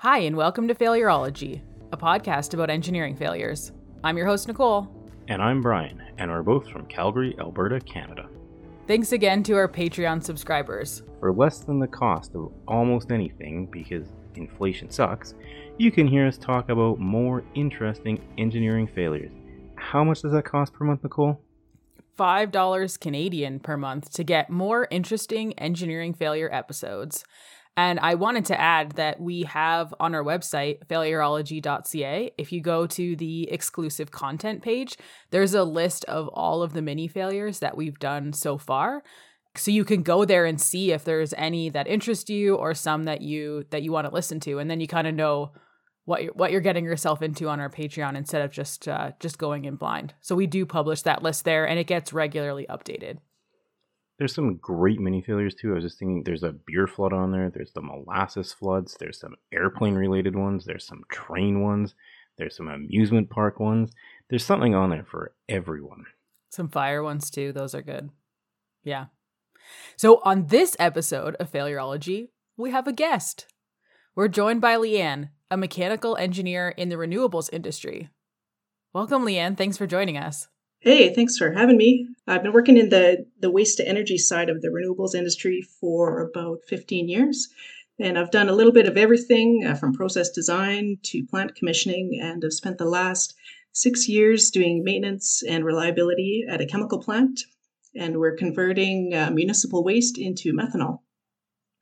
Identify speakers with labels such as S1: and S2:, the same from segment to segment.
S1: Hi, and welcome to Failurology, a podcast about engineering failures. I'm your host, Nicole.
S2: And I'm Brian, and we're both from Calgary, Alberta, Canada.
S1: Thanks again to our Patreon subscribers.
S2: For less than the cost of almost anything, because inflation sucks, you can hear us talk about more interesting engineering failures. How much does that cost per month, Nicole?
S1: $5 Canadian per month to get more interesting engineering failure episodes. And I wanted to add that we have on our website, failurology.ca, if you go to the exclusive content page, there's a list of all of the mini failures that we've done so far. So you can go there and see if there's any that interest you or some that you that you want to listen to and then you kind of know what you're, what you're getting yourself into on our Patreon instead of just uh, just going in blind. So we do publish that list there and it gets regularly updated.
S2: There's some great mini failures too. I was just thinking there's a beer flood on there, there's the molasses floods, there's some airplane related ones, there's some train ones, there's some amusement park ones. There's something on there for everyone.
S1: Some fire ones too, those are good. Yeah. So on this episode of Failurology, we have a guest. We're joined by Leanne, a mechanical engineer in the renewables industry. Welcome, Leanne. Thanks for joining us.
S3: Hey, thanks for having me. I've been working in the, the waste to energy side of the renewables industry for about 15 years. And I've done a little bit of everything uh, from process design to plant commissioning. And I've spent the last six years doing maintenance and reliability at a chemical plant. And we're converting uh, municipal waste into methanol.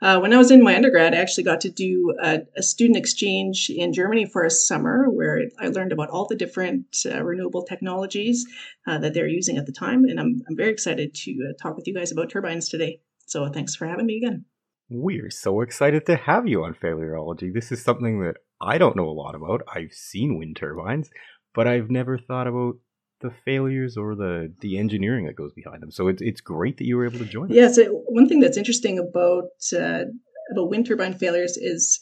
S3: Uh, when I was in my undergrad, I actually got to do a, a, student exchange in Germany for a summer where I learned about all the different uh, renewable technologies uh, that they're using at the time. And I'm, I'm very excited to uh, talk with you guys about turbines today. So thanks for having me again.
S2: We're so excited to have you on Failurology. This is something that I don't know a lot about. I've seen wind turbines, but I've never thought about the failures or the the engineering that goes behind them. So it's it's great that you were able to join.
S3: Yeah, so one thing that's interesting about uh, about wind turbine failures is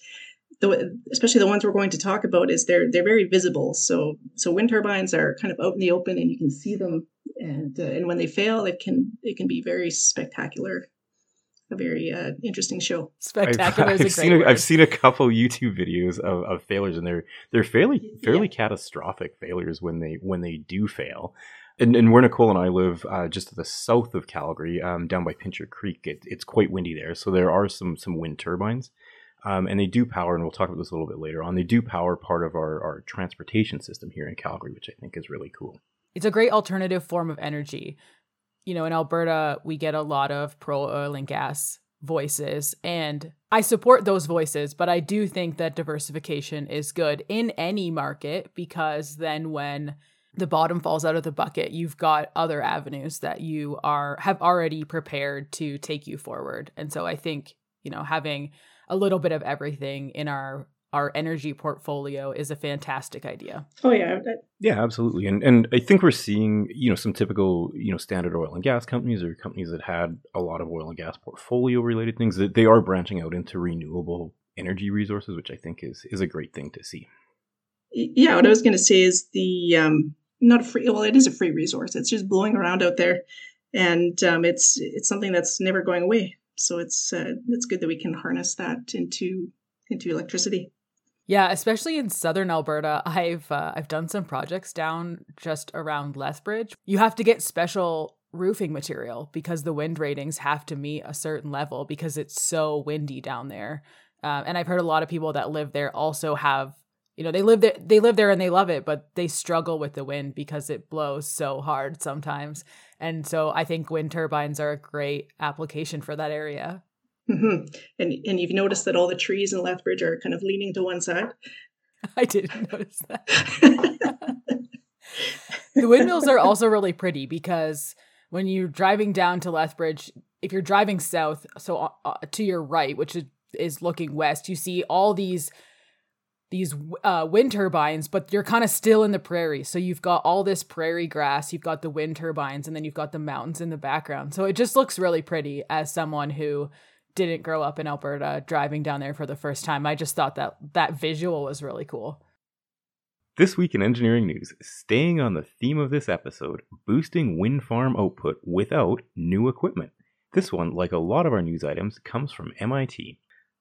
S3: the, especially the ones we're going to talk about is they're they're very visible. So so wind turbines are kind of out in the open and you can see them, and uh, and when they fail, it can it can be very spectacular a very uh, interesting show.
S1: Spectacular I've,
S2: I've seen a, I've seen a couple YouTube videos of, of failures, and they're they're fairly fairly yeah. catastrophic failures when they when they do fail. And, and where Nicole and I live, uh, just to the south of Calgary, um, down by Pincher Creek, it, it's quite windy there. So there are some some wind turbines, um, and they do power. And we'll talk about this a little bit later on. They do power part of our our transportation system here in Calgary, which I think is really cool.
S1: It's a great alternative form of energy you know, in Alberta, we get a lot of pro oil and gas voices, and I support those voices, but I do think that diversification is good in any market because then when the bottom falls out of the bucket, you've got other avenues that you are have already prepared to take you forward. And so I think, you know, having a little bit of everything in our our energy portfolio is a fantastic idea.
S3: Oh yeah.
S2: Yeah, absolutely. And and I think we're seeing, you know, some typical, you know, standard oil and gas companies or companies that had a lot of oil and gas portfolio related things that they are branching out into renewable energy resources, which I think is is a great thing to see.
S3: Yeah, what I was going to say is the um not a free well, it is a free resource. It's just blowing around out there and um, it's it's something that's never going away. So it's uh, it's good that we can harness that into into electricity.
S1: Yeah, especially in southern Alberta, I've uh, I've done some projects down just around Lethbridge. You have to get special roofing material because the wind ratings have to meet a certain level because it's so windy down there. Um, and I've heard a lot of people that live there also have, you know, they live there, they live there and they love it, but they struggle with the wind because it blows so hard sometimes. And so I think wind turbines are a great application for that area.
S3: Mm-hmm. And and you've noticed that all the trees in Lethbridge are kind of leaning to one side.
S1: I didn't notice that. the windmills are also really pretty because when you're driving down to Lethbridge, if you're driving south, so uh, uh to your right, which is, is looking west, you see all these these uh, wind turbines, but you're kind of still in the prairie. So you've got all this prairie grass, you've got the wind turbines, and then you've got the mountains in the background. So it just looks really pretty as someone who didn't grow up in Alberta driving down there for the first time. I just thought that that visual was really cool.
S2: This week in engineering news, staying on the theme of this episode, boosting wind farm output without new equipment. This one, like a lot of our news items, comes from MIT.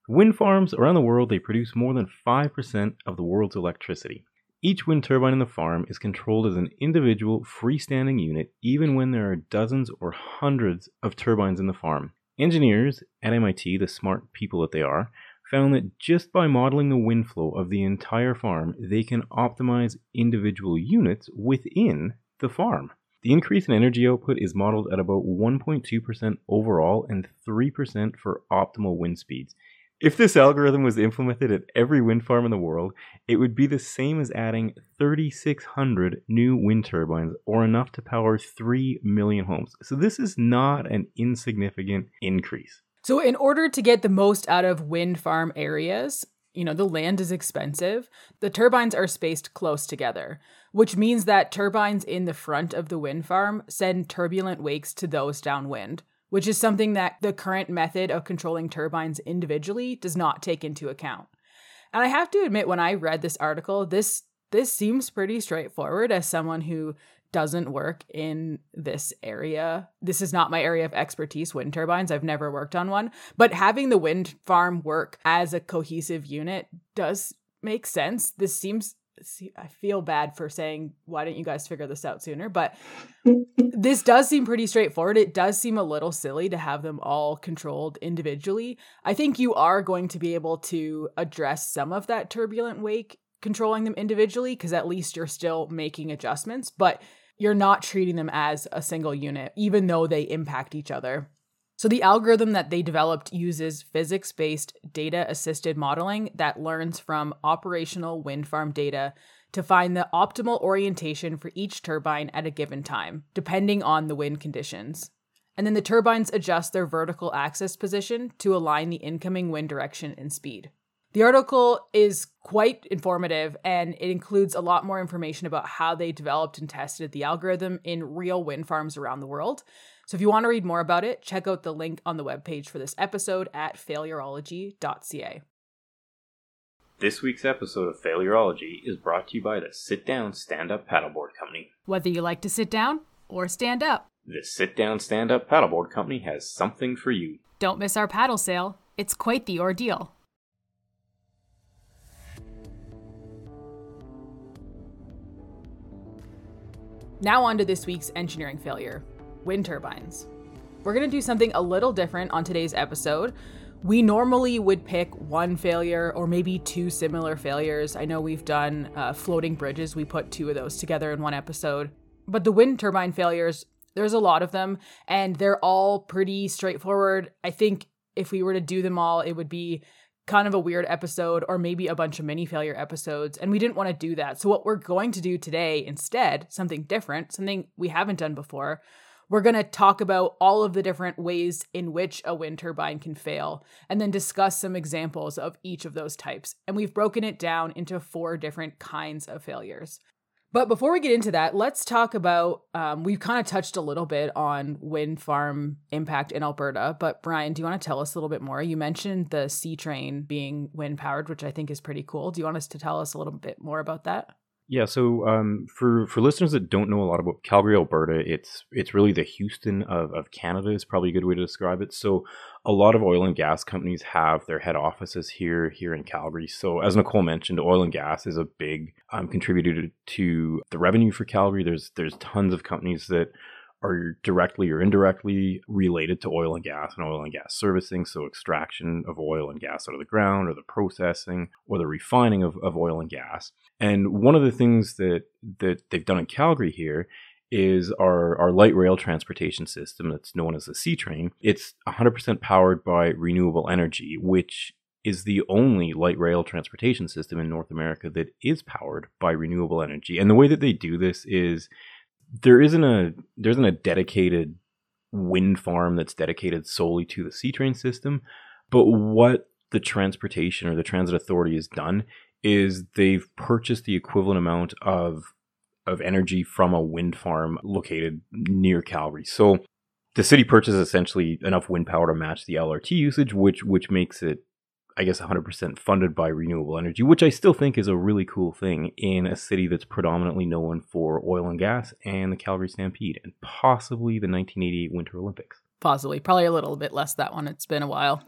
S2: Wind farms around the world they produce more than 5% of the world's electricity. Each wind turbine in the farm is controlled as an individual freestanding unit even when there are dozens or hundreds of turbines in the farm. Engineers at MIT, the smart people that they are, found that just by modeling the wind flow of the entire farm, they can optimize individual units within the farm. The increase in energy output is modeled at about 1.2% overall and 3% for optimal wind speeds. If this algorithm was implemented at every wind farm in the world, it would be the same as adding 3,600 new wind turbines, or enough to power 3 million homes. So, this is not an insignificant increase.
S1: So, in order to get the most out of wind farm areas, you know, the land is expensive. The turbines are spaced close together, which means that turbines in the front of the wind farm send turbulent wakes to those downwind which is something that the current method of controlling turbines individually does not take into account. And I have to admit when I read this article, this this seems pretty straightforward as someone who doesn't work in this area. This is not my area of expertise, wind turbines. I've never worked on one, but having the wind farm work as a cohesive unit does make sense. This seems see, I feel bad for saying, why didn't you guys figure this out sooner? But this does seem pretty straightforward. It does seem a little silly to have them all controlled individually. I think you are going to be able to address some of that turbulent wake controlling them individually because at least you're still making adjustments, but you're not treating them as a single unit, even though they impact each other. So, the algorithm that they developed uses physics based data assisted modeling that learns from operational wind farm data to find the optimal orientation for each turbine at a given time, depending on the wind conditions. And then the turbines adjust their vertical axis position to align the incoming wind direction and speed. The article is quite informative and it includes a lot more information about how they developed and tested the algorithm in real wind farms around the world. So if you want to read more about it, check out the link on the webpage for this episode at failurology.ca.
S2: This week's episode of Failurology is brought to you by the Sit Down Stand Up Paddleboard Company.
S1: Whether you like to sit down or stand up,
S2: the Sit Down Stand Up Paddleboard Company has something for you.
S1: Don't miss our paddle sale, it's quite the ordeal. Now, on to this week's engineering failure wind turbines. We're going to do something a little different on today's episode. We normally would pick one failure or maybe two similar failures. I know we've done uh, floating bridges, we put two of those together in one episode. But the wind turbine failures, there's a lot of them, and they're all pretty straightforward. I think if we were to do them all, it would be kind of a weird episode or maybe a bunch of mini failure episodes. And we didn't want to do that. So, what we're going to do today instead, something different, something we haven't done before, we're going to talk about all of the different ways in which a wind turbine can fail and then discuss some examples of each of those types. And we've broken it down into four different kinds of failures. But before we get into that, let's talk about. Um, we've kind of touched a little bit on wind farm impact in Alberta, but Brian, do you want to tell us a little bit more? You mentioned the CTrain being wind powered, which I think is pretty cool. Do you want us to tell us a little bit more about that?
S2: Yeah, so um, for for listeners that don't know a lot about Calgary, Alberta, it's it's really the Houston of, of Canada is probably a good way to describe it. So a lot of oil and gas companies have their head offices here here in Calgary. So as Nicole mentioned, oil and gas is a big um, contributor to the revenue for Calgary. There's there's tons of companies that are directly or indirectly related to oil and gas and oil and gas servicing. So, extraction of oil and gas out of the ground, or the processing, or the refining of, of oil and gas. And one of the things that, that they've done in Calgary here is our, our light rail transportation system that's known as the CTrain. It's 100% powered by renewable energy, which is the only light rail transportation system in North America that is powered by renewable energy. And the way that they do this is there isn't a there isn't a dedicated wind farm that's dedicated solely to the CTrain system, but what the transportation or the transit authority has done is they've purchased the equivalent amount of of energy from a wind farm located near Calgary. So the city purchases essentially enough wind power to match the LRT usage, which which makes it I guess 100% funded by renewable energy, which I still think is a really cool thing in a city that's predominantly known for oil and gas and the Calgary Stampede and possibly the 1988 Winter Olympics.
S1: Possibly, probably a little bit less that one. It's been a while.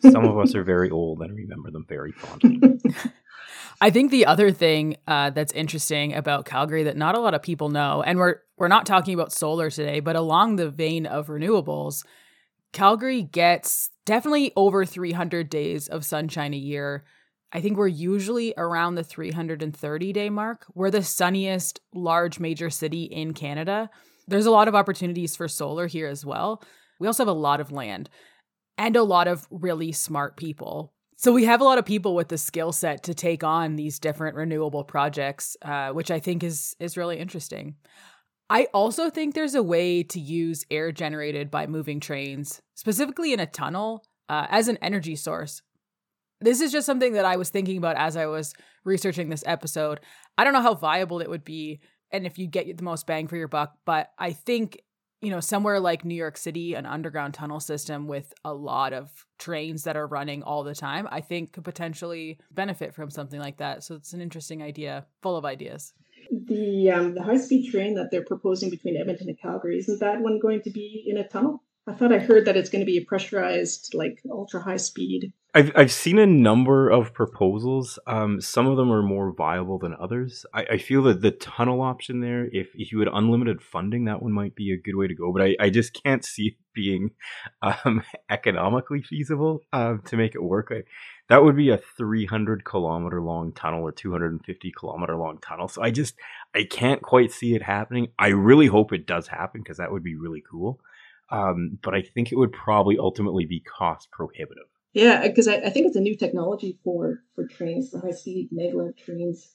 S2: Some of us are very old and remember them very fondly.
S1: I think the other thing uh, that's interesting about Calgary that not a lot of people know, and we're we're not talking about solar today, but along the vein of renewables, Calgary gets definitely over 300 days of sunshine a year. I think we're usually around the 330 day mark. We're the sunniest large major city in Canada. There's a lot of opportunities for solar here as well. We also have a lot of land and a lot of really smart people. So we have a lot of people with the skill set to take on these different renewable projects, uh, which I think is is really interesting. I also think there's a way to use air generated by moving trains, specifically in a tunnel, uh, as an energy source. This is just something that I was thinking about as I was researching this episode. I don't know how viable it would be and if you get the most bang for your buck, but I think you know, somewhere like New York City, an underground tunnel system with a lot of trains that are running all the time, I think could potentially benefit from something like that. So it's an interesting idea, full of ideas.
S3: The um, the high speed train that they're proposing between Edmonton and Calgary isn't that one going to be in a tunnel? I thought I heard that it's going to be a pressurized, like ultra high speed
S2: I've I've seen a number of proposals. Um, some of them are more viable than others. I, I, feel that the tunnel option there, if if you had unlimited funding, that one might be a good way to go. But I, I just can't see it being um, economically feasible uh, to make it work. I, that would be a 300 kilometer long tunnel or 250 kilometer long tunnel. So I just I can't quite see it happening. I really hope it does happen because that would be really cool. Um, but I think it would probably ultimately be cost prohibitive.
S3: Yeah, because I, I, think it's a new technology for for trains, for high speed maglev trains,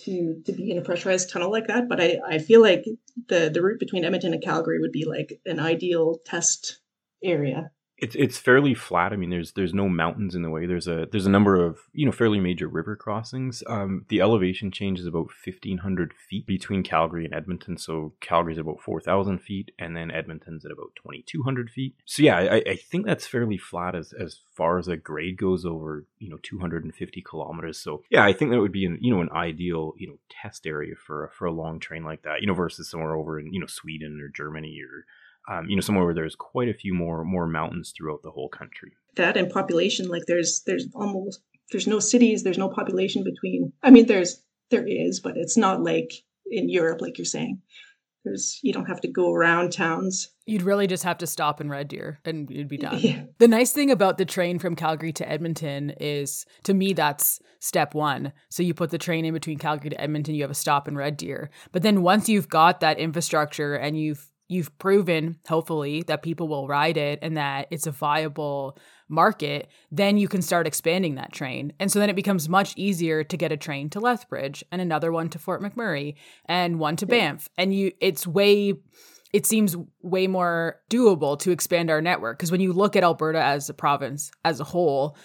S3: to to be in a pressurized tunnel like that. But I, I feel like the the route between Edmonton and Calgary would be like an ideal test area
S2: it's it's fairly flat. I mean, there's there's no mountains in the way. There's a there's a number of you know fairly major river crossings. Um, the elevation change is about fifteen hundred feet between Calgary and Edmonton. So Calgary's about four thousand feet, and then Edmonton's at about twenty two hundred feet. So yeah, I, I think that's fairly flat as as far as a grade goes over you know two hundred and fifty kilometers. So yeah, I think that would be an you know an ideal you know test area for for a long train like that. You know versus somewhere over in you know Sweden or Germany or um, you know, somewhere where there's quite a few more more mountains throughout the whole country.
S3: That and population, like there's there's almost there's no cities, there's no population between. I mean, there's there is, but it's not like in Europe, like you're saying. There's you don't have to go around towns.
S1: You'd really just have to stop in Red Deer and you'd be done. Yeah. The nice thing about the train from Calgary to Edmonton is to me that's step 1. So you put the train in between Calgary to Edmonton, you have a stop in Red Deer. But then once you've got that infrastructure and you've you've proven hopefully that people will ride it and that it's a viable market then you can start expanding that train. And so then it becomes much easier to get a train to lethbridge and another one to fort mcmurray and one to banff. And you it's way it seems way more doable to expand our network because when you look at alberta as a province as a whole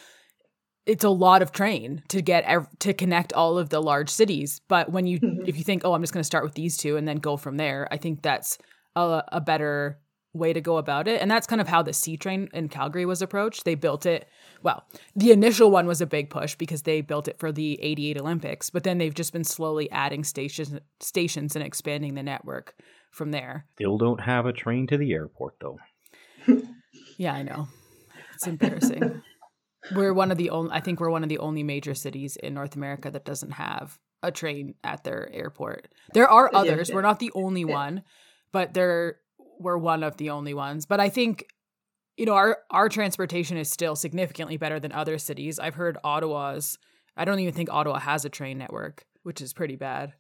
S1: it's a lot of train to get ev- to connect all of the large cities. But when you mm-hmm. if you think oh i'm just going to start with these two and then go from there i think that's a, a better way to go about it. And that's kind of how the C train in Calgary was approached. They built it, well, the initial one was a big push because they built it for the 88 Olympics, but then they've just been slowly adding stations stations and expanding the network from there.
S2: Still don't have a train to the airport though.
S1: yeah, I know. It's embarrassing. we're one of the only I think we're one of the only major cities in North America that doesn't have a train at their airport. There are others. Yeah, yeah. We're not the only yeah. one but there were one of the only ones. But I think you know our our transportation is still significantly better than other cities. I've heard Ottawa's. I don't even think Ottawa has a train network, which is pretty bad.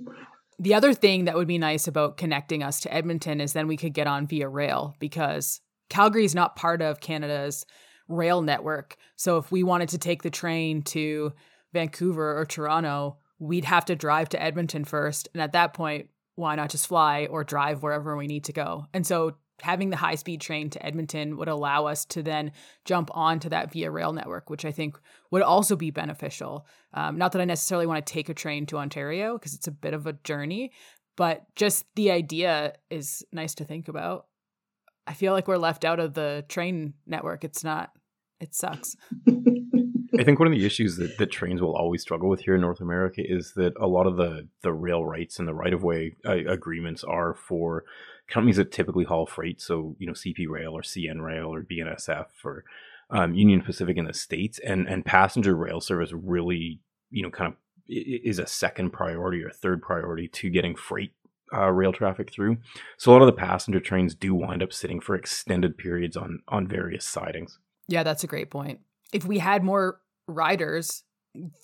S1: the other thing that would be nice about connecting us to Edmonton is then we could get on via rail because Calgary is not part of Canada's rail network. So if we wanted to take the train to Vancouver or Toronto, we'd have to drive to Edmonton first. And at that point, why not just fly or drive wherever we need to go? And so having the high speed train to Edmonton would allow us to then jump onto that via rail network, which I think would also be beneficial. Um, not that I necessarily want to take a train to Ontario because it's a bit of a journey, but just the idea is nice to think about. I feel like we're left out of the train network. It's not, it sucks.
S2: I think one of the issues that, that trains will always struggle with here in North America is that a lot of the, the rail rights and the right of way uh, agreements are for companies that typically haul freight. So, you know, CP Rail or CN Rail or BNSF or um, Union Pacific in the states, and and passenger rail service really, you know, kind of is a second priority or third priority to getting freight uh, rail traffic through. So a lot of the passenger trains do wind up sitting for extended periods on on various sidings.
S1: Yeah, that's a great point. If we had more riders,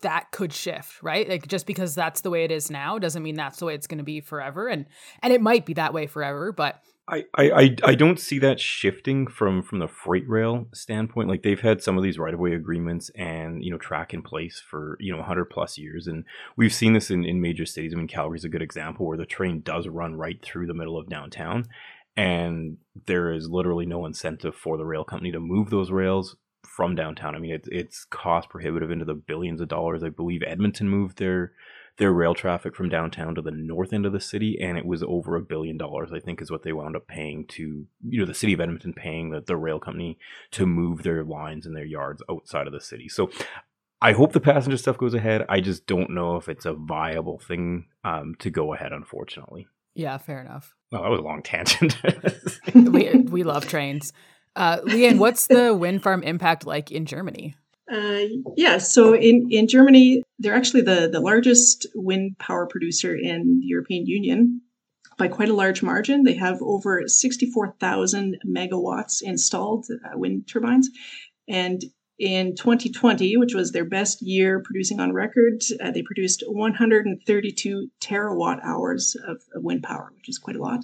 S1: that could shift, right? Like just because that's the way it is now doesn't mean that's the way it's going to be forever, and and it might be that way forever, but
S2: I, I, I don't see that shifting from from the freight rail standpoint. Like they've had some of these right of way agreements and you know track in place for you know 100 plus years, and we've seen this in in major cities. I mean, Calgary's a good example where the train does run right through the middle of downtown, and there is literally no incentive for the rail company to move those rails from downtown. I mean, it's it's cost prohibitive into the billions of dollars. I believe Edmonton moved their their rail traffic from downtown to the north end of the city, and it was over a billion dollars. I think is what they wound up paying to you know the city of Edmonton paying the, the rail company to move their lines and their yards outside of the city. So. I hope the passenger stuff goes ahead. I just don't know if it's a viable thing um, to go ahead, unfortunately.
S1: Yeah, fair enough.
S2: Well, that was a long tangent.
S1: we, we love trains. Uh, Leanne, what's the wind farm impact like in Germany?
S3: Uh, yeah, so in, in Germany, they're actually the, the largest wind power producer in the European Union by quite a large margin. They have over 64,000 megawatts installed uh, wind turbines. And in 2020, which was their best year producing on record, uh, they produced 132 terawatt hours of, of, wind power, which is quite a lot.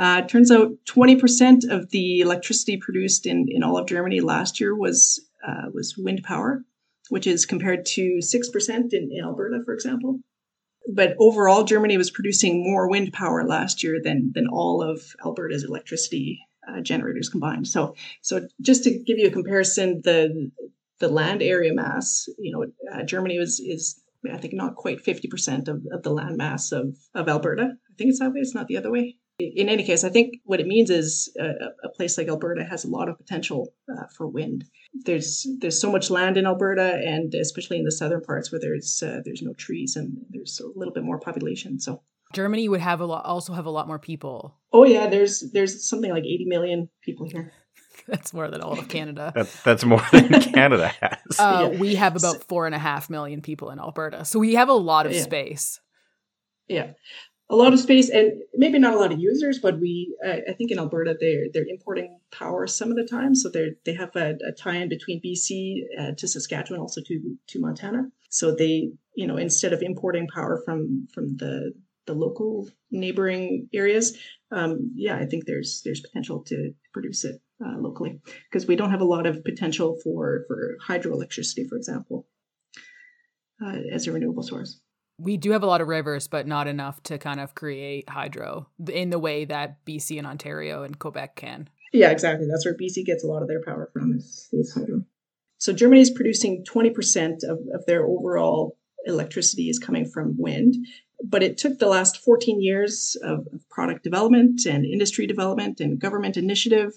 S3: Uh, turns out 20% of the electricity produced in, in all of Germany last year was uh, was wind power, which is compared to 6% in, in Alberta, for example. But overall, Germany was producing more wind power last year than, than all of Alberta's electricity uh, generators combined. So, so just to give you a comparison, the the land area mass, you know, uh, Germany was is I think not quite fifty percent of, of the land mass of of Alberta. I think it's that way. It's not the other way in any case, I think what it means is a, a place like Alberta has a lot of potential uh, for wind. There's there's so much land in Alberta, and especially in the southern parts where there's uh, there's no trees and there's a little bit more population. So
S1: Germany would have a lot, also have a lot more people.
S3: Oh yeah, there's there's something like 80 million people here.
S1: that's more than all of Canada.
S2: that's that's more than Canada has.
S1: Uh, yeah. We have about four and a half million people in Alberta, so we have a lot of yeah. space.
S3: Yeah, a lot of space and maybe not a lot of users, but we uh, I think in Alberta they're they're importing power some of the time, so they they have a, a tie-in between BC uh, to Saskatchewan, also to to Montana. So they you know instead of importing power from from the the local neighboring areas, um, yeah, I think there's there's potential to produce it uh, locally. Because we don't have a lot of potential for for hydroelectricity, for example, uh, as a renewable source
S1: we do have a lot of rivers, but not enough to kind of create hydro in the way that BC and Ontario and Quebec can.
S3: Yeah, exactly. That's where BC gets a lot of their power from is, is hydro. So Germany is producing 20% of, of their overall electricity is coming from wind. But it took the last 14 years of, product development and industry development and government initiative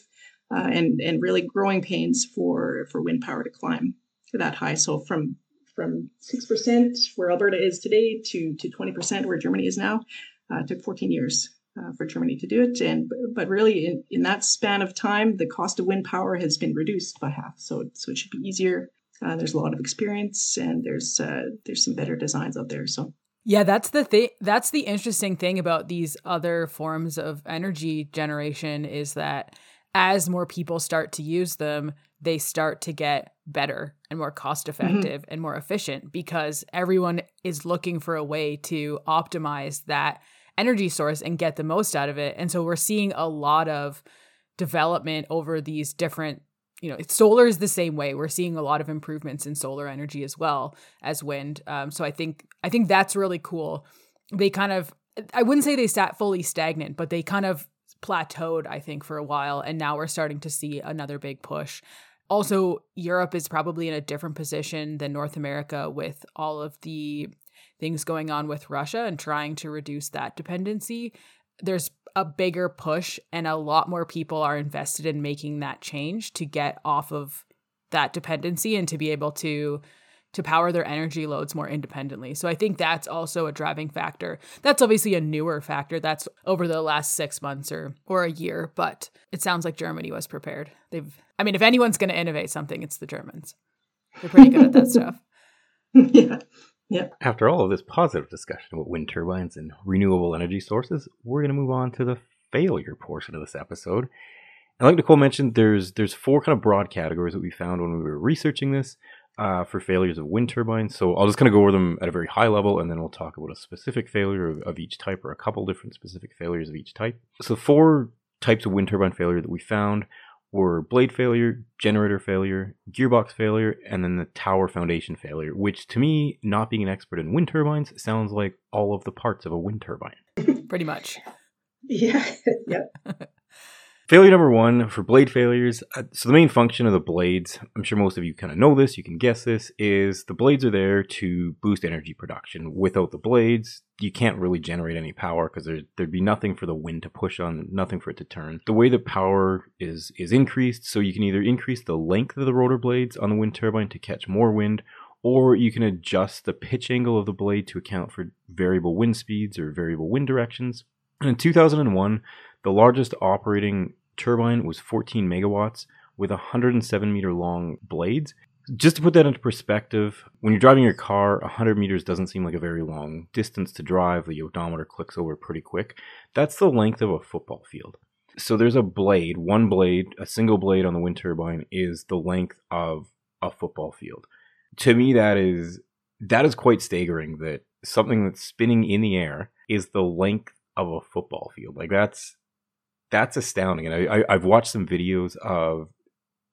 S3: uh, and, and really growing pains for, for wind power to climb to that high. So from from 6% where Alberta is today to, to 20% where Germany is now. Uh, it took 14 years uh, for Germany to do it. And but really, in, in that span of time, the cost of wind power has been reduced by half. So so it should be easier. Uh, there's a lot of experience, and there's uh, there's some better designs out there. So
S1: yeah, that's the thing. That's the interesting thing about these other forms of energy generation is that as more people start to use them, they start to get better and more cost mm-hmm. effective mm-hmm. and more efficient because everyone is looking for a way to optimize that energy source and get the most out of it. And so we're seeing a lot of development over these different you know, solar is the same way. We're seeing a lot of improvements in solar energy as well as wind. Um, so I think I think that's really cool. They kind of I wouldn't say they sat fully stagnant, but they kind of plateaued, I think, for a while. And now we're starting to see another big push. Also, Europe is probably in a different position than North America with all of the things going on with Russia and trying to reduce that dependency. There's a bigger push, and a lot more people are invested in making that change to get off of that dependency and to be able to to power their energy loads more independently. So I think that's also a driving factor. That's obviously a newer factor. That's over the last 6 months or or a year, but it sounds like Germany was prepared. They've I mean if anyone's going to innovate something, it's the Germans. They're pretty good at that stuff.
S3: yeah. Yeah.
S2: After all of this positive discussion about wind turbines and renewable energy sources, we're going to move on to the failure portion of this episode. And like Nicole mentioned, there's there's four kind of broad categories that we found when we were researching this uh, for failures of wind turbines. So I'll just kind of go over them at a very high level, and then we'll talk about a specific failure of, of each type, or a couple different specific failures of each type. So four types of wind turbine failure that we found were blade failure, generator failure, gearbox failure, and then the tower foundation failure, which to me, not being an expert in wind turbines, sounds like all of the parts of a wind turbine.
S1: Pretty much.
S3: Yeah. yeah.
S2: Failure number one for blade failures. Uh, so the main function of the blades, I'm sure most of you kind of know this, you can guess this, is the blades are there to boost energy production. Without the blades, you can't really generate any power because there, there'd be nothing for the wind to push on, nothing for it to turn. The way the power is is increased, so you can either increase the length of the rotor blades on the wind turbine to catch more wind, or you can adjust the pitch angle of the blade to account for variable wind speeds or variable wind directions. And in 2001, the largest operating turbine was 14 megawatts with 107 meter long blades. Just to put that into perspective, when you're driving your car, 100 meters doesn't seem like a very long distance to drive. The odometer clicks over pretty quick. That's the length of a football field. So there's a blade, one blade, a single blade on the wind turbine is the length of a football field. To me, that is that is quite staggering. That something that's spinning in the air is the length of a football field. Like that's that's astounding. And I, I, have watched some videos of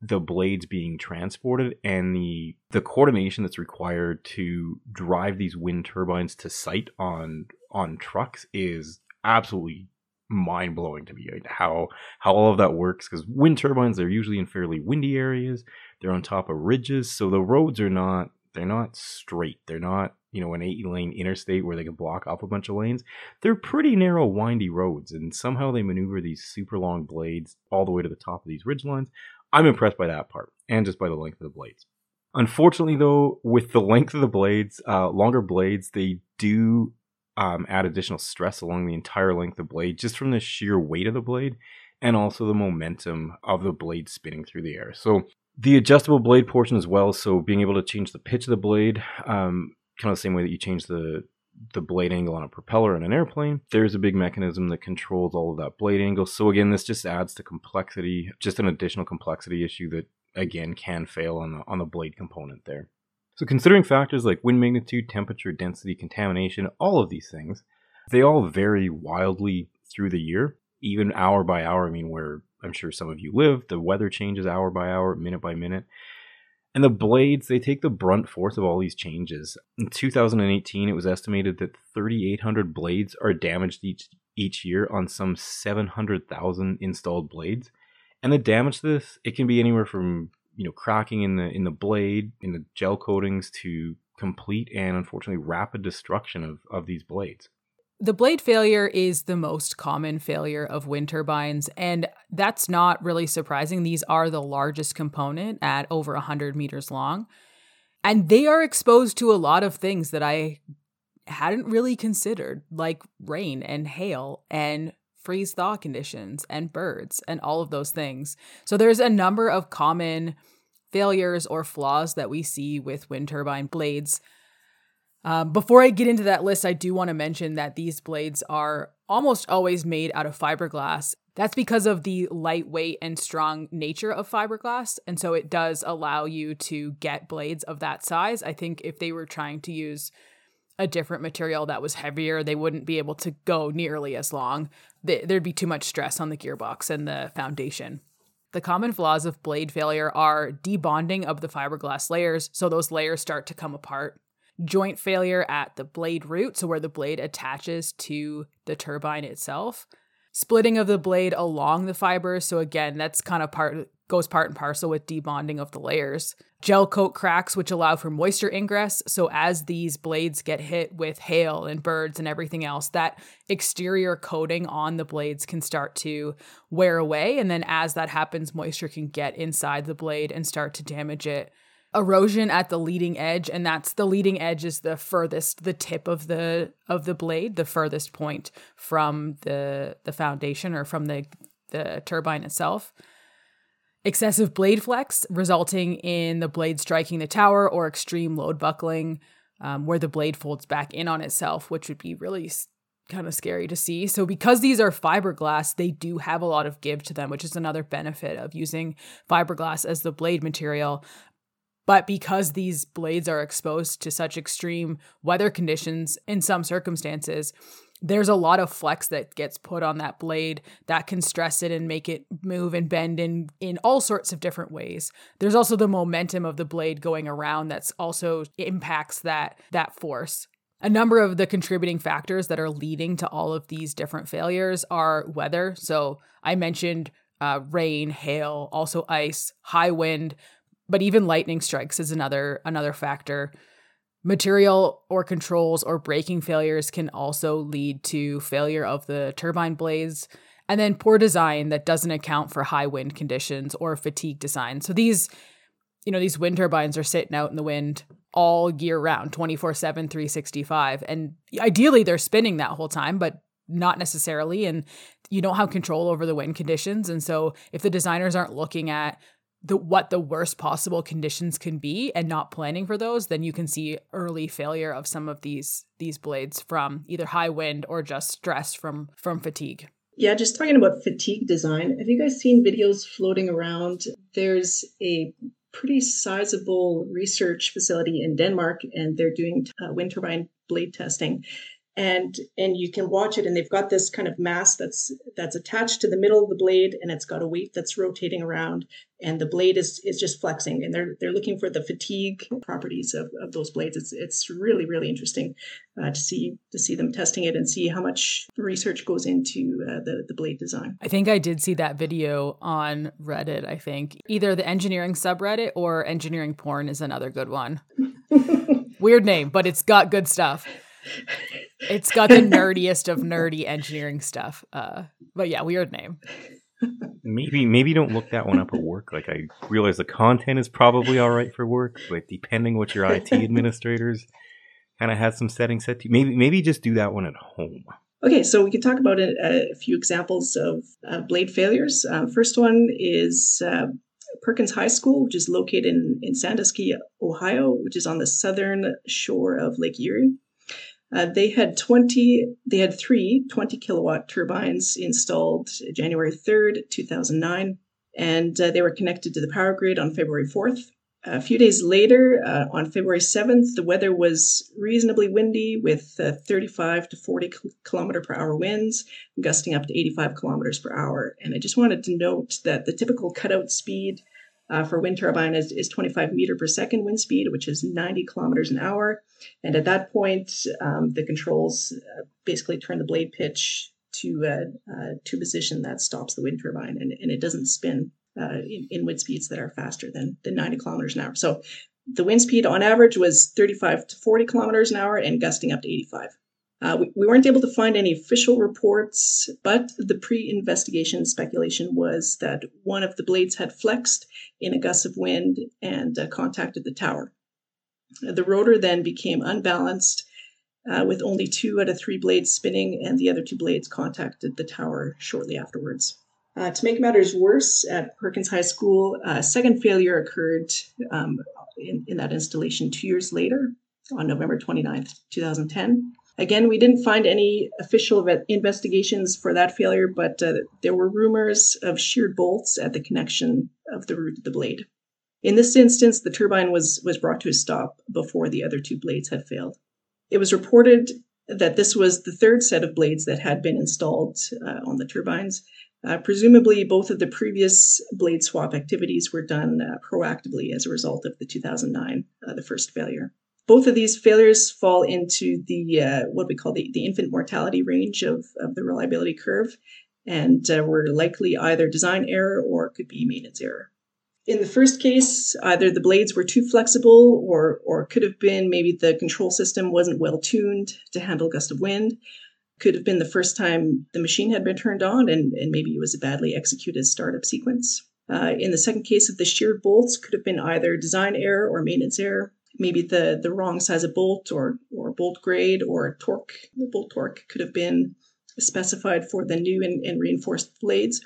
S2: the blades being transported and the the coordination that's required to drive these wind turbines to site on on trucks is absolutely mind blowing to me. How how all of that works because wind turbines they're usually in fairly windy areas. They're on top of ridges, so the roads are not they're not straight. They're not you know, an eight lane interstate where they can block off a bunch of lanes. They're pretty narrow, windy roads, and somehow they maneuver these super long blades all the way to the top of these ridge lines. I'm impressed by that part, and just by the length of the blades. Unfortunately, though, with the length of the blades, uh, longer blades, they do um, add additional stress along the entire length of blade just from the sheer weight of the blade and also the momentum of the blade spinning through the air. So the adjustable blade portion as well, so being able to change the pitch of the blade, um, kind of the same way that you change the the blade angle on a propeller in an airplane. There's a big mechanism that controls all of that blade angle. So again, this just adds to complexity, just an additional complexity issue that again can fail on the on the blade component there. So considering factors like wind magnitude, temperature, density, contamination, all of these things, they all vary wildly through the year, even hour by hour. I mean, where I'm sure some of you live, the weather changes hour by hour, minute by minute. And the blades, they take the brunt force of all these changes. In 2018, it was estimated that 3,800 blades are damaged each each year on some 700,000 installed blades. And the damage to this, it can be anywhere from you know cracking in the in the blade, in the gel coatings, to complete and unfortunately rapid destruction of of these blades.
S1: The blade failure is the most common failure of wind turbines, and that's not really surprising. These are the largest component at over 100 meters long, and they are exposed to a lot of things that I hadn't really considered, like rain and hail and freeze thaw conditions and birds and all of those things. So there's a number of common failures or flaws that we see with wind turbine blades um, before I get into that list, I do want to mention that these blades are almost always made out of fiberglass. That's because of the lightweight and strong nature of fiberglass. And so it does allow you to get blades of that size. I think if they were trying to use a different material that was heavier, they wouldn't be able to go nearly as long. There'd be too much stress on the gearbox and the foundation. The common flaws of blade failure are debonding of the fiberglass layers, so those layers start to come apart joint failure at the blade root, so where the blade attaches to the turbine itself, splitting of the blade along the fibers. So again, that's kind of part goes part and parcel with debonding of the layers. Gel coat cracks, which allow for moisture ingress. So as these blades get hit with hail and birds and everything else, that exterior coating on the blades can start to wear away. And then as that happens, moisture can get inside the blade and start to damage it erosion at the leading edge and that's the leading edge is the furthest the tip of the of the blade the furthest point from the the foundation or from the the turbine itself excessive blade flex resulting in the blade striking the tower or extreme load buckling um, where the blade folds back in on itself which would be really kind of scary to see. So because these are fiberglass, they do have a lot of give to them, which is another benefit of using fiberglass as the blade material. But because these blades are exposed to such extreme weather conditions in some circumstances, there's a lot of flex that gets put on that blade that can stress it and make it move and bend in in all sorts of different ways. There's also the momentum of the blade going around that's also impacts that that force. A number of the contributing factors that are leading to all of these different failures are weather. So I mentioned uh, rain, hail, also ice, high wind, but even lightning strikes is another another factor. Material or controls or braking failures can also lead to failure of the turbine blades. And then poor design that doesn't account for high wind conditions or fatigue design. So these, you know, these wind turbines are sitting out in the wind all year round, 24 7, 365. And ideally, they're spinning that whole time, but not necessarily. And you don't have control over the wind conditions. And so, if the designers aren't looking at the what the worst possible conditions can be and not planning for those then you can see early failure of some of these these blades from either high wind or just stress from from fatigue.
S3: Yeah just talking about fatigue design have you guys seen videos floating around? There's a pretty sizable research facility in Denmark, and they're doing uh, wind turbine blade testing and and you can watch it and they've got this kind of mass that's that's attached to the middle of the blade and it's got a weight that's rotating around and the blade is is just flexing and they're they're looking for the fatigue properties of, of those blades. It's it's really really interesting uh, to see to see them testing it and see how much research goes into uh, the the blade design.
S1: I think i did see that video on reddit i think. Either the engineering subreddit or engineering porn is another good one. Weird name but it's got good stuff it's got the nerdiest of nerdy engineering stuff. Uh, but yeah, weird name.
S2: Maybe maybe don't look that one up at work. Like I realize the content is probably all right for work, but depending what your IT administrators kind of has some settings set to, maybe maybe just do that one at home.
S3: Okay, so we can talk about a, a few examples of uh, blade failures. Uh, first one is uh, Perkins High School, which is located in, in Sandusky, Ohio, which is on the southern shore of Lake Erie. Uh, they had 20, they had three 20 kilowatt turbines installed January 3rd, 2009, and uh, they were connected to the power grid on February 4th. A few days later, uh, on February 7th, the weather was reasonably windy with uh, 35 to 40 kilometer per hour winds, gusting up to 85 kilometers per hour. And I just wanted to note that the typical cutout speed uh, for wind turbine is, is 25 meter per second wind speed, which is 90 kilometers an hour. And at that point, um, the controls uh, basically turn the blade pitch to uh, to position that stops the wind turbine, and, and it doesn't spin uh, in, in wind speeds that are faster than, than 90 kilometers an hour. So the wind speed on average was 35 to 40 kilometers an hour and gusting up to 85. Uh, we, we, weren't able to find any official reports, but the pre investigation speculation was that one of the blades had flexed in a gust of wind and uh, contacted the tower. The rotor then became unbalanced, uh, with only two out of three blades spinning, and the other two blades contacted the tower shortly afterwards. Uh, to make matters worse, at Perkins High School, a second failure occurred um, in, in that installation two years later on November 29th, 2010. Again, we didn't find any official investigations for that failure, but uh, there were rumors of sheared bolts at the connection of the root of the blade. In this instance, the turbine was, was brought to a stop before the other two blades had failed. It was reported that this was the third set of blades that had been installed uh, on the turbines. Uh, presumably, both of the previous blade swap activities were done uh, proactively as a result of the 2009, uh, the first failure. Both of these failures fall into the uh, what we call the, the infant mortality range of, of the reliability curve and uh, were likely either design error or could be maintenance error. In the first case, either the blades were too flexible or, or could have been maybe the control system wasn't well tuned to handle gust of wind. Could have been the first time the machine had been turned on and, and maybe it was a badly executed startup sequence. Uh, in the second case of the sheared bolts, could have been either design error or maintenance error. Maybe the, the wrong size of bolt or, or bolt grade or torque. The bolt torque could have been specified for the new and, and reinforced blades,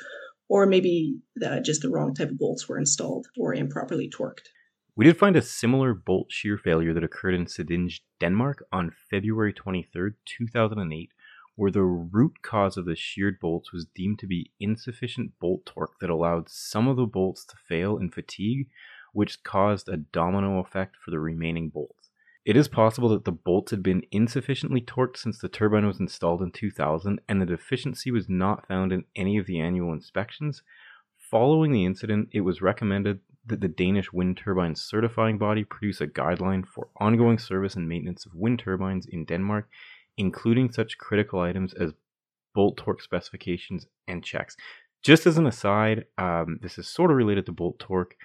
S3: or maybe uh, just the wrong type of bolts were installed or improperly torqued.
S2: We did find a similar bolt shear failure that occurred in Sedinge, Denmark on February 23rd, 2008, where the root cause of the sheared bolts was deemed to be insufficient bolt torque that allowed some of the bolts to fail in fatigue, which caused a domino effect for the remaining bolts. It is possible that the bolts had been insufficiently torqued since the turbine was installed in 2000 and the deficiency was not found in any of the annual inspections. Following the incident, it was recommended that the Danish wind turbine certifying body produce a guideline for ongoing service and maintenance of wind turbines in Denmark, including such critical items as bolt torque specifications and checks. Just as an aside, um, this is sort of related to bolt torque.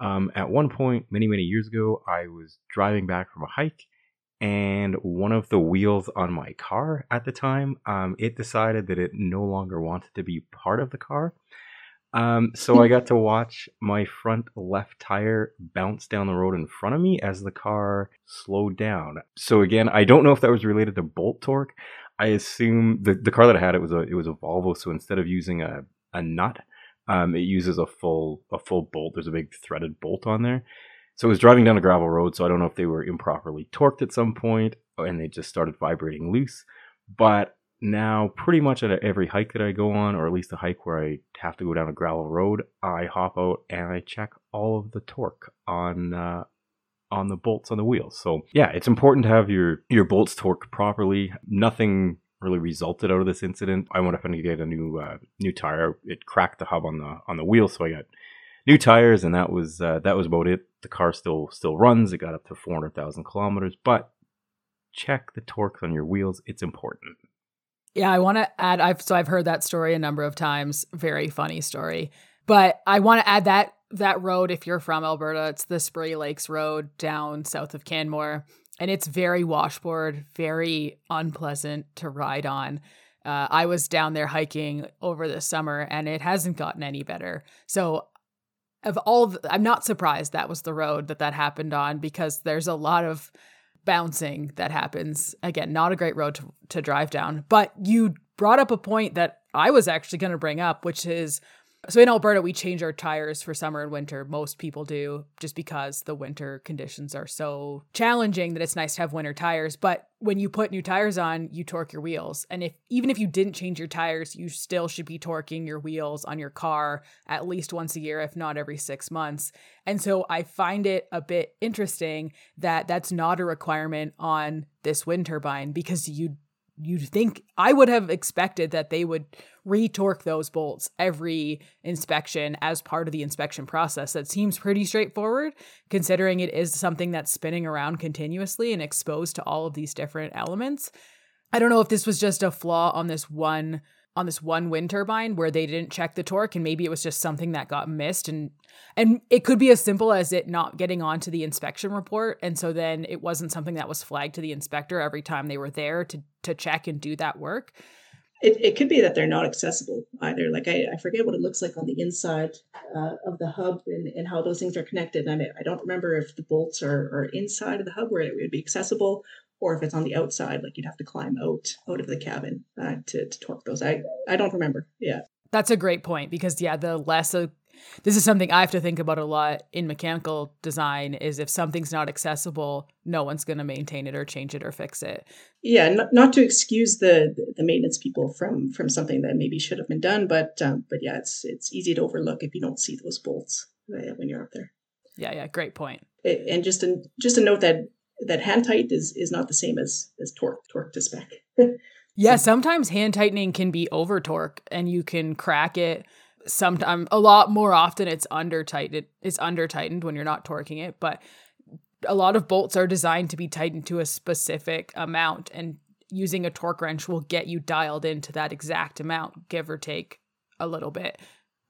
S2: Um, at one point, many, many years ago, I was driving back from a hike and one of the wheels on my car at the time, um, it decided that it no longer wanted to be part of the car. Um, so I got to watch my front left tire bounce down the road in front of me as the car slowed down. So again, I don't know if that was related to bolt torque. I assume the, the car that I had it was a it was a Volvo, so instead of using a, a nut, um, it uses a full a full bolt. There's a big threaded bolt on there. So it was driving down a gravel road, so I don't know if they were improperly torqued at some point and they just started vibrating loose. But now pretty much at every hike that I go on, or at least a hike where I have to go down a gravel road, I hop out and I check all of the torque on uh, on the bolts on the wheels. So yeah, it's important to have your your bolts torqued properly. Nothing really resulted out of this incident. I went up and get a new uh, new tire. It cracked the hub on the on the wheel, so I got new tires, and that was uh, that was about it. The car still still runs. It got up to four hundred thousand kilometers, but check the torque on your wheels. It's important.
S1: Yeah, I want to add. I've so I've heard that story a number of times. Very funny story, but I want to add that that road. If you're from Alberta, it's the Spray Lakes Road down south of Canmore, and it's very washboard, very unpleasant to ride on. Uh, I was down there hiking over the summer, and it hasn't gotten any better. So, of all, of, I'm not surprised that was the road that that happened on because there's a lot of bouncing that happens. Again, not a great road to, to drive down. But you brought up a point that I was actually going to bring up, which is so in Alberta, we change our tires for summer and winter. Most people do just because the winter conditions are so challenging that it's nice to have winter tires. But when you put new tires on, you torque your wheels. And if even if you didn't change your tires, you still should be torquing your wheels on your car at least once a year, if not every six months. And so I find it a bit interesting that that's not a requirement on this wind turbine because you you'd think I would have expected that they would retorque those bolts every inspection as part of the inspection process. That seems pretty straightforward considering it is something that's spinning around continuously and exposed to all of these different elements. I don't know if this was just a flaw on this one on this one wind turbine where they didn't check the torque and maybe it was just something that got missed and and it could be as simple as it not getting onto the inspection report and so then it wasn't something that was flagged to the inspector every time they were there to to check and do that work.
S3: It, it could be that they're not accessible either. Like i, I forget what it looks like on the inside uh, of the hub and, and how those things are connected. And I, I don't remember if the bolts are, are inside of the hub where it would be accessible or if it's on the outside, like you'd have to climb out out of the cabin uh, to to torque those. I I don't remember. Yeah,
S1: that's a great point because yeah, the less a this is something I have to think about a lot in mechanical design is if something's not accessible, no one's going to maintain it or change it or fix it.
S3: Yeah, not, not to excuse the the maintenance people from from something that maybe should have been done, but um, but yeah, it's it's easy to overlook if you don't see those bolts uh, when you're up there.
S1: Yeah, yeah, great point.
S3: And just a, just a note that that hand tight is is not the same as as torque torque to spec.
S1: yeah, sometimes hand tightening can be over torque, and you can crack it. Sometimes a lot more often it's under tightened. It's under tightened when you're not torquing it, but a lot of bolts are designed to be tightened to a specific amount, and using a torque wrench will get you dialed into that exact amount, give or take a little bit.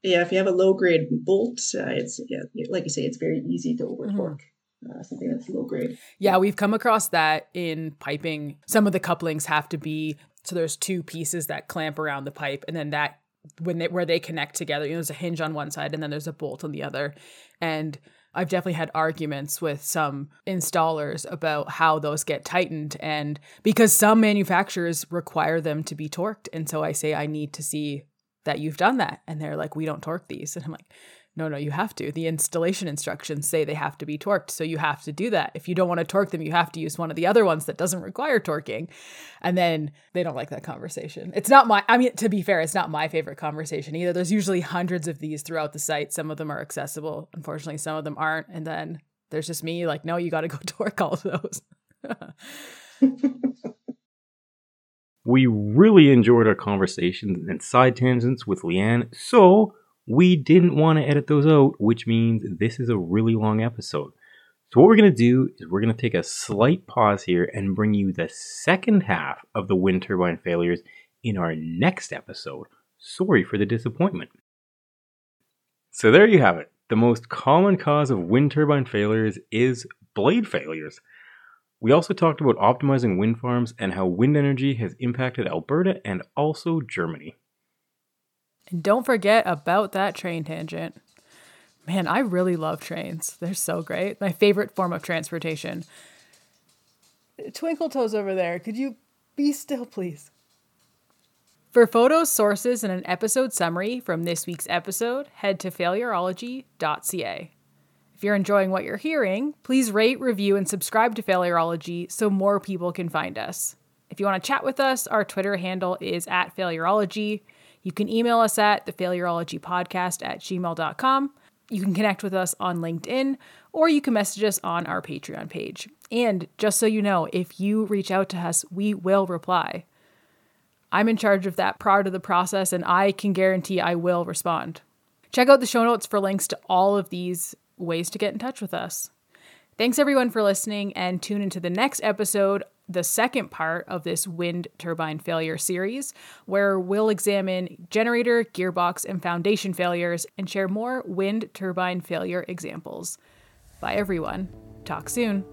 S3: Yeah, if you have a low grade bolt, uh, it's yeah, like you say, it's very easy to over torque. Mm-hmm uh, something that's low grade.
S1: Yeah, we've come across that in piping. Some of the couplings have to be so there's two pieces that clamp around the pipe, and then that when they where they connect together. You know, there's a hinge on one side and then there's a bolt on the other. And I've definitely had arguments with some installers about how those get tightened and because some manufacturers require them to be torqued. And so I say I need to see that you've done that. And they're like, we don't torque these. And I'm like, no, no, you have to. The installation instructions say they have to be torqued. So you have to do that. If you don't want to torque them, you have to use one of the other ones that doesn't require torquing. And then they don't like that conversation. It's not my, I mean, to be fair, it's not my favorite conversation either. There's usually hundreds of these throughout the site. Some of them are accessible. Unfortunately, some of them aren't. And then there's just me like, no, you got to go torque all of those.
S2: we really enjoyed our conversations and side tangents with Leanne. So, we didn't want to edit those out, which means this is a really long episode. So, what we're going to do is we're going to take a slight pause here and bring you the second half of the wind turbine failures in our next episode. Sorry for the disappointment. So, there you have it. The most common cause of wind turbine failures is blade failures. We also talked about optimizing wind farms and how wind energy has impacted Alberta and also Germany.
S1: And don't forget about that train tangent. Man, I really love trains. They're so great. My favorite form of transportation. Twinkle Toes over there, could you be still, please? For photos, sources, and an episode summary from this week's episode, head to failurology.ca. If you're enjoying what you're hearing, please rate, review, and subscribe to Failurology so more people can find us. If you want to chat with us, our Twitter handle is at Failurology. You can email us at the failurologypodcast at gmail.com. You can connect with us on LinkedIn or you can message us on our Patreon page. And just so you know, if you reach out to us, we will reply. I'm in charge of that part of the process and I can guarantee I will respond. Check out the show notes for links to all of these ways to get in touch with us. Thanks everyone for listening and tune into the next episode the second part of this wind turbine failure series, where we'll examine generator, gearbox, and foundation failures and share more wind turbine failure examples. Bye, everyone. Talk soon.